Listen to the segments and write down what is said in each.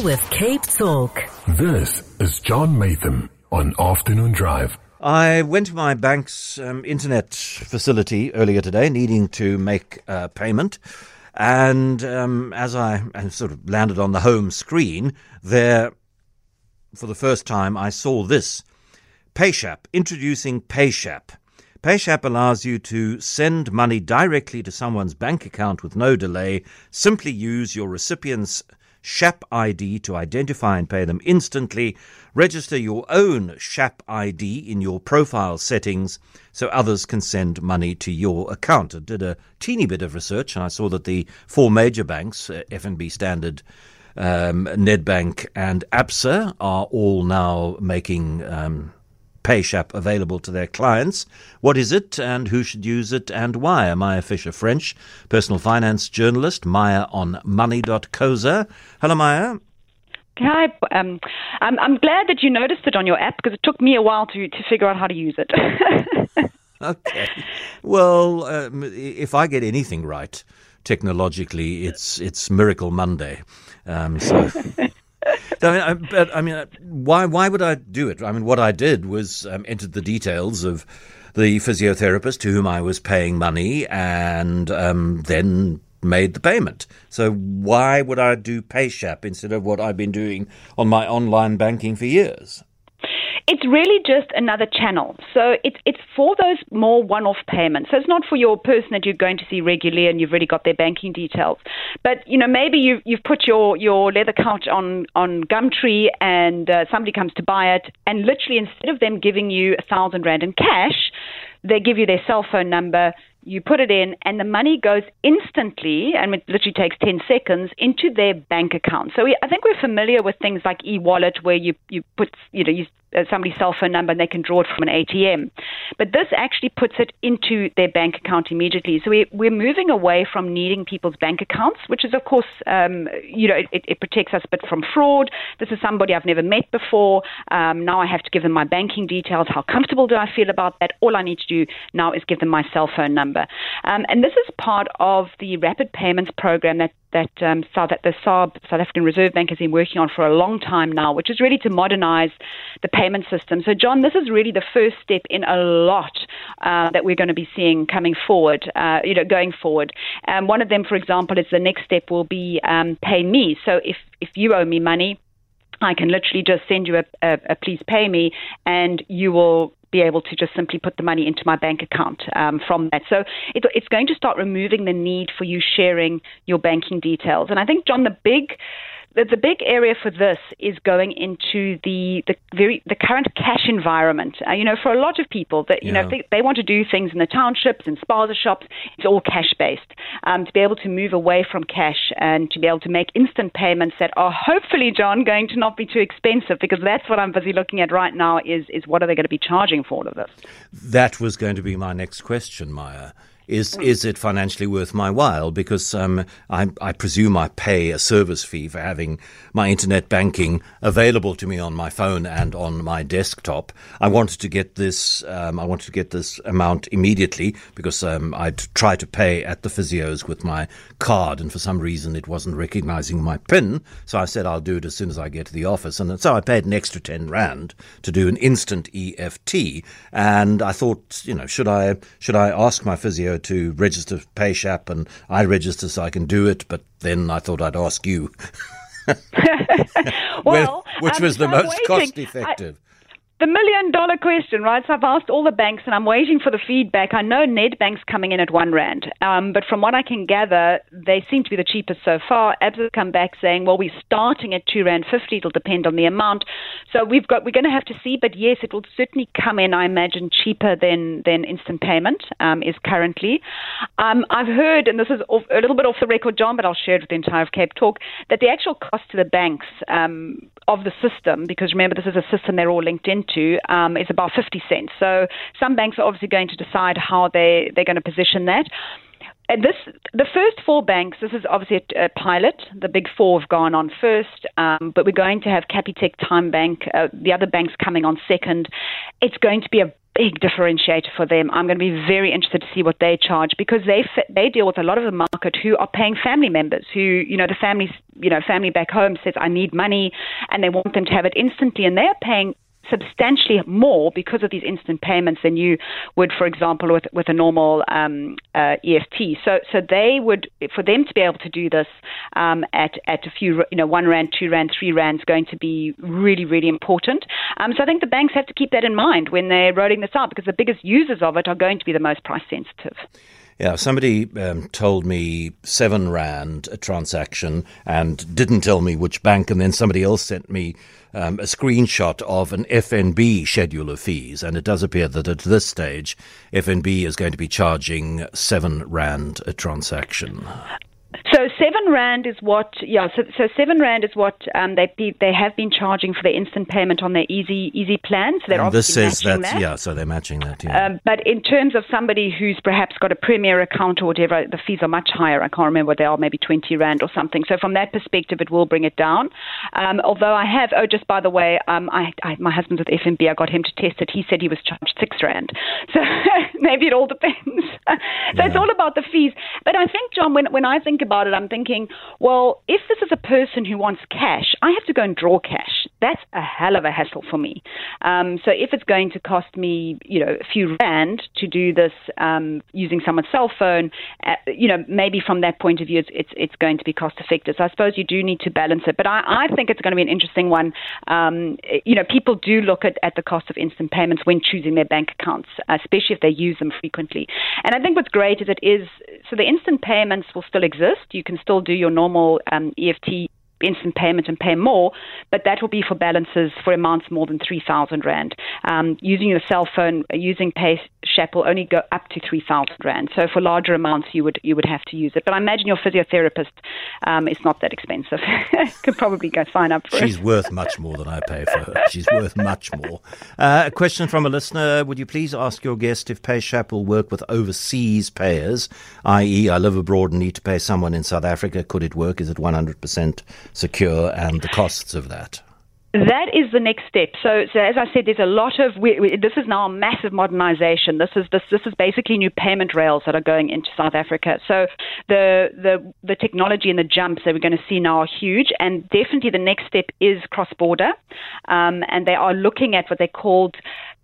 with Cape Talk. This is John Maytham on Afternoon Drive. I went to my bank's um, internet facility earlier today, needing to make a payment. And um, as I, I sort of landed on the home screen, there, for the first time, I saw this PayShap, introducing PayShap. PayShap allows you to send money directly to someone's bank account with no delay. Simply use your recipient's SHAP ID to identify and pay them instantly. Register your own SHAP ID in your profile settings so others can send money to your account. I did a teeny bit of research and I saw that the four major banks, uh, FNB Standard, um, Nedbank, and ABSA, are all now making um, PayShap available to their clients. What is it and who should use it and why? Maya Fisher French, personal finance journalist, Maya on money.coza. Hello, Maya. Hi. Um, I'm, I'm glad that you noticed it on your app because it took me a while to, to figure out how to use it. okay. Well, um, if I get anything right technologically, it's it's Miracle Monday. Um, so. I mean, I, but, I mean, why why would I do it? I mean, what I did was um, entered the details of the physiotherapist to whom I was paying money, and um, then made the payment. So why would I do PayShap instead of what I've been doing on my online banking for years? It's really just another channel. So it's it's for those more one-off payments. So it's not for your person that you're going to see regularly and you've already got their banking details. But you know maybe you you've put your your leather couch on on Gumtree and uh, somebody comes to buy it and literally instead of them giving you a thousand rand in cash, they give you their cell phone number you put it in, and the money goes instantly, and it literally takes 10 seconds, into their bank account. So we, I think we're familiar with things like e-wallet, where you, you put, you know, you, somebody's cell phone number and they can draw it from an ATM. But this actually puts it into their bank account immediately. So we, we're moving away from needing people's bank accounts, which is, of course, um, you know, it, it, protects us a bit from fraud. This is somebody I've never met before. Um, now I have to give them my banking details. How comfortable do I feel about that? All I need to do now is give them my cell phone number. Um, and this is part of the rapid payments program that that um, South, the SARB, South African Reserve Bank, has been working on for a long time now, which is really to modernize the payment system. So, John, this is really the first step in a lot uh, that we're going to be seeing coming forward, uh, you know, going forward. Um, one of them, for example, is the next step will be um, pay me. So, if if you owe me money, I can literally just send you a, a, a, please pay me, and you will be able to just simply put the money into my bank account um, from that. So it, it's going to start removing the need for you sharing your banking details. And I think, John, the big the, the big area for this is going into the the very the current cash environment. Uh, you know, for a lot of people that you yeah. know they, they want to do things in the townships and spaza shops, it's all cash based. Um, to be able to move away from cash and to be able to make instant payments that are hopefully, John, going to not be too expensive because that's what I'm busy looking at right now. Is is what are they going to be charging for all of this? That was going to be my next question, Maya is is it financially worth my while? Because um, I, I, presume I pay a service fee for having my internet banking available to me on my phone and on my desktop. I wanted to get this. Um, I wanted to get this amount immediately because um, I'd try to pay at the physios with my card, and for some reason it wasn't recognizing my PIN. So I said I'll do it as soon as I get to the office, and so I paid an extra ten rand to do an instant EFT. And I thought, you know, should I should I ask my physio to register PayShap, and I register so I can do it. But then I thought I'd ask you. well, which um, was the most cost effective? I, the million dollar question, right? So I've asked all the banks and I'm waiting for the feedback. I know Nedbank's coming in at one rand, um, but from what I can gather, they seem to be the cheapest so far. ABSA come back saying, well, we're starting at two rand fifty. It'll depend on the amount. So we've got we're going to have to see, but yes, it will certainly come in. I imagine cheaper than than instant payment um, is currently. Um, I've heard, and this is off, a little bit off the record, John, but I'll share it with the entire Cape Talk, that the actual cost to the banks um, of the system, because remember this is a system they're all linked into to um, is about 50 cents. So some banks are obviously going to decide how they, they're going to position that. And this, the first four banks, this is obviously a, a pilot. The big four have gone on first, um, but we're going to have Capitec, TymeBank, uh, the other banks coming on second. It's going to be a big differentiator for them. I'm going to be very interested to see what they charge because they they deal with a lot of the market who are paying family members who you know the families you know family back home says I need money and they want them to have it instantly and they're paying substantially more because of these instant payments than you would, for example, with with a normal um, uh, EFT. So so they would for them to be able to do this um, at at a few you know one rand, two rand, three rand is going to be really really important. Um, so I think the banks have to keep that in mind when they're rolling this out because the biggest users of it are going to be the most price sensitive. Yeah, somebody um, told me seven rand a transaction and didn't tell me which bank, and then somebody else sent me um, a screenshot of an FNB schedule of fees, and it does appear that at this stage, FNB is going to be charging seven rand a transaction. Rand is what, yeah. So, so seven rand is what um, they they have been charging for the instant payment on their easy easy plan. So they're and this says that, that, yeah. So they're matching that. Yeah. Um, but in terms of somebody who's perhaps got a premier account or whatever, the fees are much higher. I can't remember what they are, maybe twenty rand or something. So from that perspective, it will bring it down. Um, although I have, oh, just by the way, um, I, I, my husband's with FNB. I got him to test it. He said he was charged six rand. So maybe it all depends. so yeah. it's all about the fees. But I think, John, when when I think about it, I'm thinking, well, if this is a person who wants cash, I have to go and draw cash. That's a hell of a hassle for me. Um, so if it's going to cost me, you know, a few rand to do this um, using someone's cell phone, uh, you know, maybe from that point of view, it's, it's, it's going to be cost effective. So I suppose you do need to balance it. But I, I think it's going to be an interesting one. Um, you know, people do look at, at the cost of instant payments when choosing their bank accounts, especially if they use them frequently. And I think what's great is it is so the instant payments will still exist. You can still do your normal um, EFT instant payment and pay more, but that will be for balances for amounts more than 3,000 Rand. Um, using your cell phone, using Pay Shap will only go up to 3,000 Rand. So for larger amounts, you would you would have to use it. But I imagine your physiotherapist um, is not that expensive. Could probably go sign up for She's it. She's worth much more than I pay for her. She's worth much more. Uh, a question from a listener. Would you please ask your guest if PayShap will work with overseas payers, i.e., I live abroad and need to pay someone in South Africa? Could it work? Is it 100% secure and the costs of that? That is the next step. So, so as I said, there's a lot of. We, we, this is now a massive modernization. This is this this is basically new payment rails that are going into South Africa. So the the the technology and the jumps that we're going to see now are huge, and definitely the next step is cross border, um, and they are looking at what they called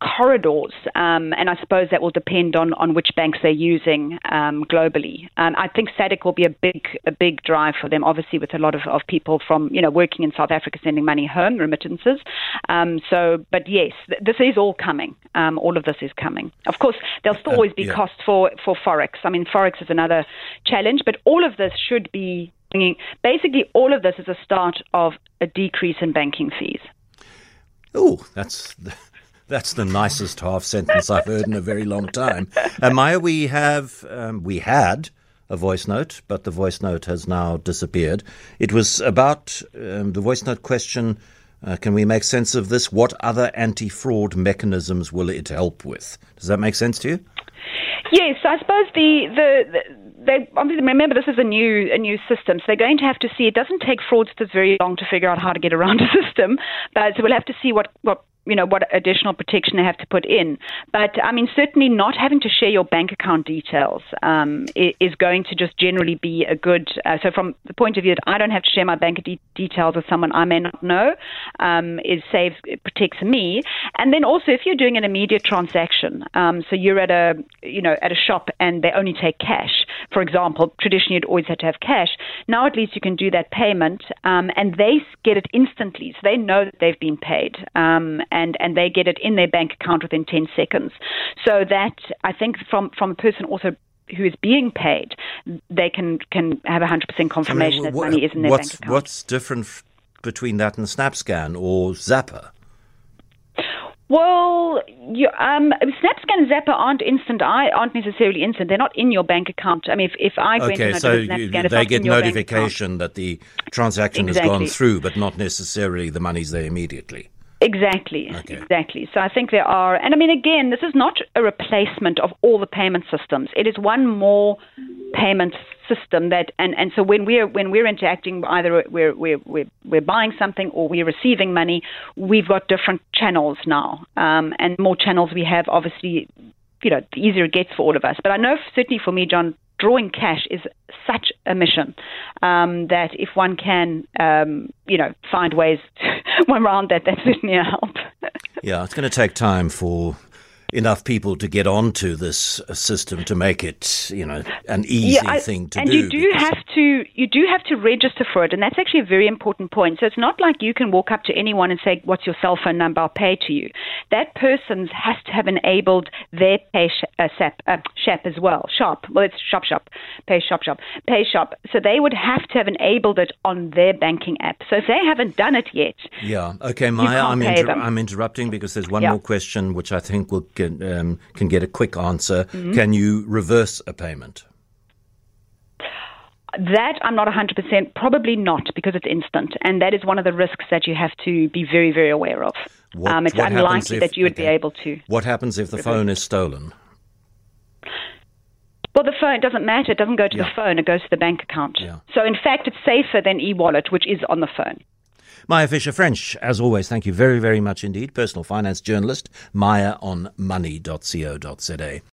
corridors, um, and I suppose that will depend on, on which banks they're using um, globally. Um, I think SADC will be a big a big drive for them, obviously with a lot of, of people from you know working in South Africa sending money home, remittances. Um, so, but yes, th- this is all coming. Um, all of this is coming. Of course, there'll still uh, always be yeah. costs for for forex. I mean, forex is another challenge, but all of this should be bringing. Basically, all of this is a start of a decrease in banking fees. Oh, that's that's the nicest half sentence I've heard in a very long time. Uh, Maya, we have, um, we had a voice note, but the voice note has now disappeared. It was about um, the voice note question. Uh, can we make sense of this? What other anti fraud mechanisms will it help with? Does that make sense to you? Yes, I suppose the, the, the they obviously remember this is a new a new system, so they're going to have to see. It doesn't take fraudsters very long to figure out how to get around a system, but so we'll have to see what what you know what additional protection they have to put in. But I mean, certainly not having to share your bank account details um, is going to just generally be a good. Uh, so from the point of view that I don't have to share my bank de- details with someone I may not know, um, is saves it protects me. And then also if you're doing an immediate transaction, um, so you're at a you know at a shop and they only take cash, for example. Traditionally, you'd always had to have cash. Now at least you can do that payment, um, and they get it instantly, so they know that they've been paid um, and, and they get it in their bank account within 10 seconds. So that, I think, from, from a person also who is being paid, they can, can have 100% confirmation I mean, what, that money is in their bank account. What's different f- between that and SnapScan or Zapper? Well, you, um, SnapScan and Zapper aren't instant. I aren't necessarily instant. They're not in your bank account. I mean, if, if I okay, so you, they get notification that the transaction exactly. has gone through, but not necessarily the money's there immediately. Exactly, okay. exactly. So I think there are, and I mean, again, this is not a replacement of all the payment systems. It is one more payment system that, and, and so when we're when we're interacting, either we're we're we're, we're buying something or we're receiving money, we've got different channels now, um, and more channels we have, obviously, you know, the easier it gets for all of us. But I know certainly for me, John, drawing cash is such a mission um, that if one can, um, you know, find ways around that, that's certainly help. yeah, it's going to take time for enough people to get onto this system to make it, you know, an easy yeah, I, thing to and do. And you do have to you do have to register for it, and that's actually a very important point. So it's not like you can walk up to anyone and say, "What's your cell phone number? I'll pay to you." That person has to have enabled their pay sh- uh, SAP, uh, shop as well. Shop, well, it's shop shop, pay shop shop, pay shop. So they would have to have enabled it on their banking app. So if they haven't done it yet, yeah, okay, Maya, I'm, inter- I'm interrupting because there's one yeah. more question which I think will get can um, can get a quick answer. Mm-hmm. Can you reverse a payment? That I'm not 100%, probably not because it's instant. And that is one of the risks that you have to be very, very aware of. What, um, it's unlikely if, that you would okay. be able to. What happens if the phone is stolen? Well, the phone doesn't matter. It doesn't go to yeah. the phone. It goes to the bank account. Yeah. So, in fact, it's safer than e-wallet, which is on the phone. Maya Fisher French, as always, thank you very, very much indeed. Personal finance journalist, Maya on money.co.za.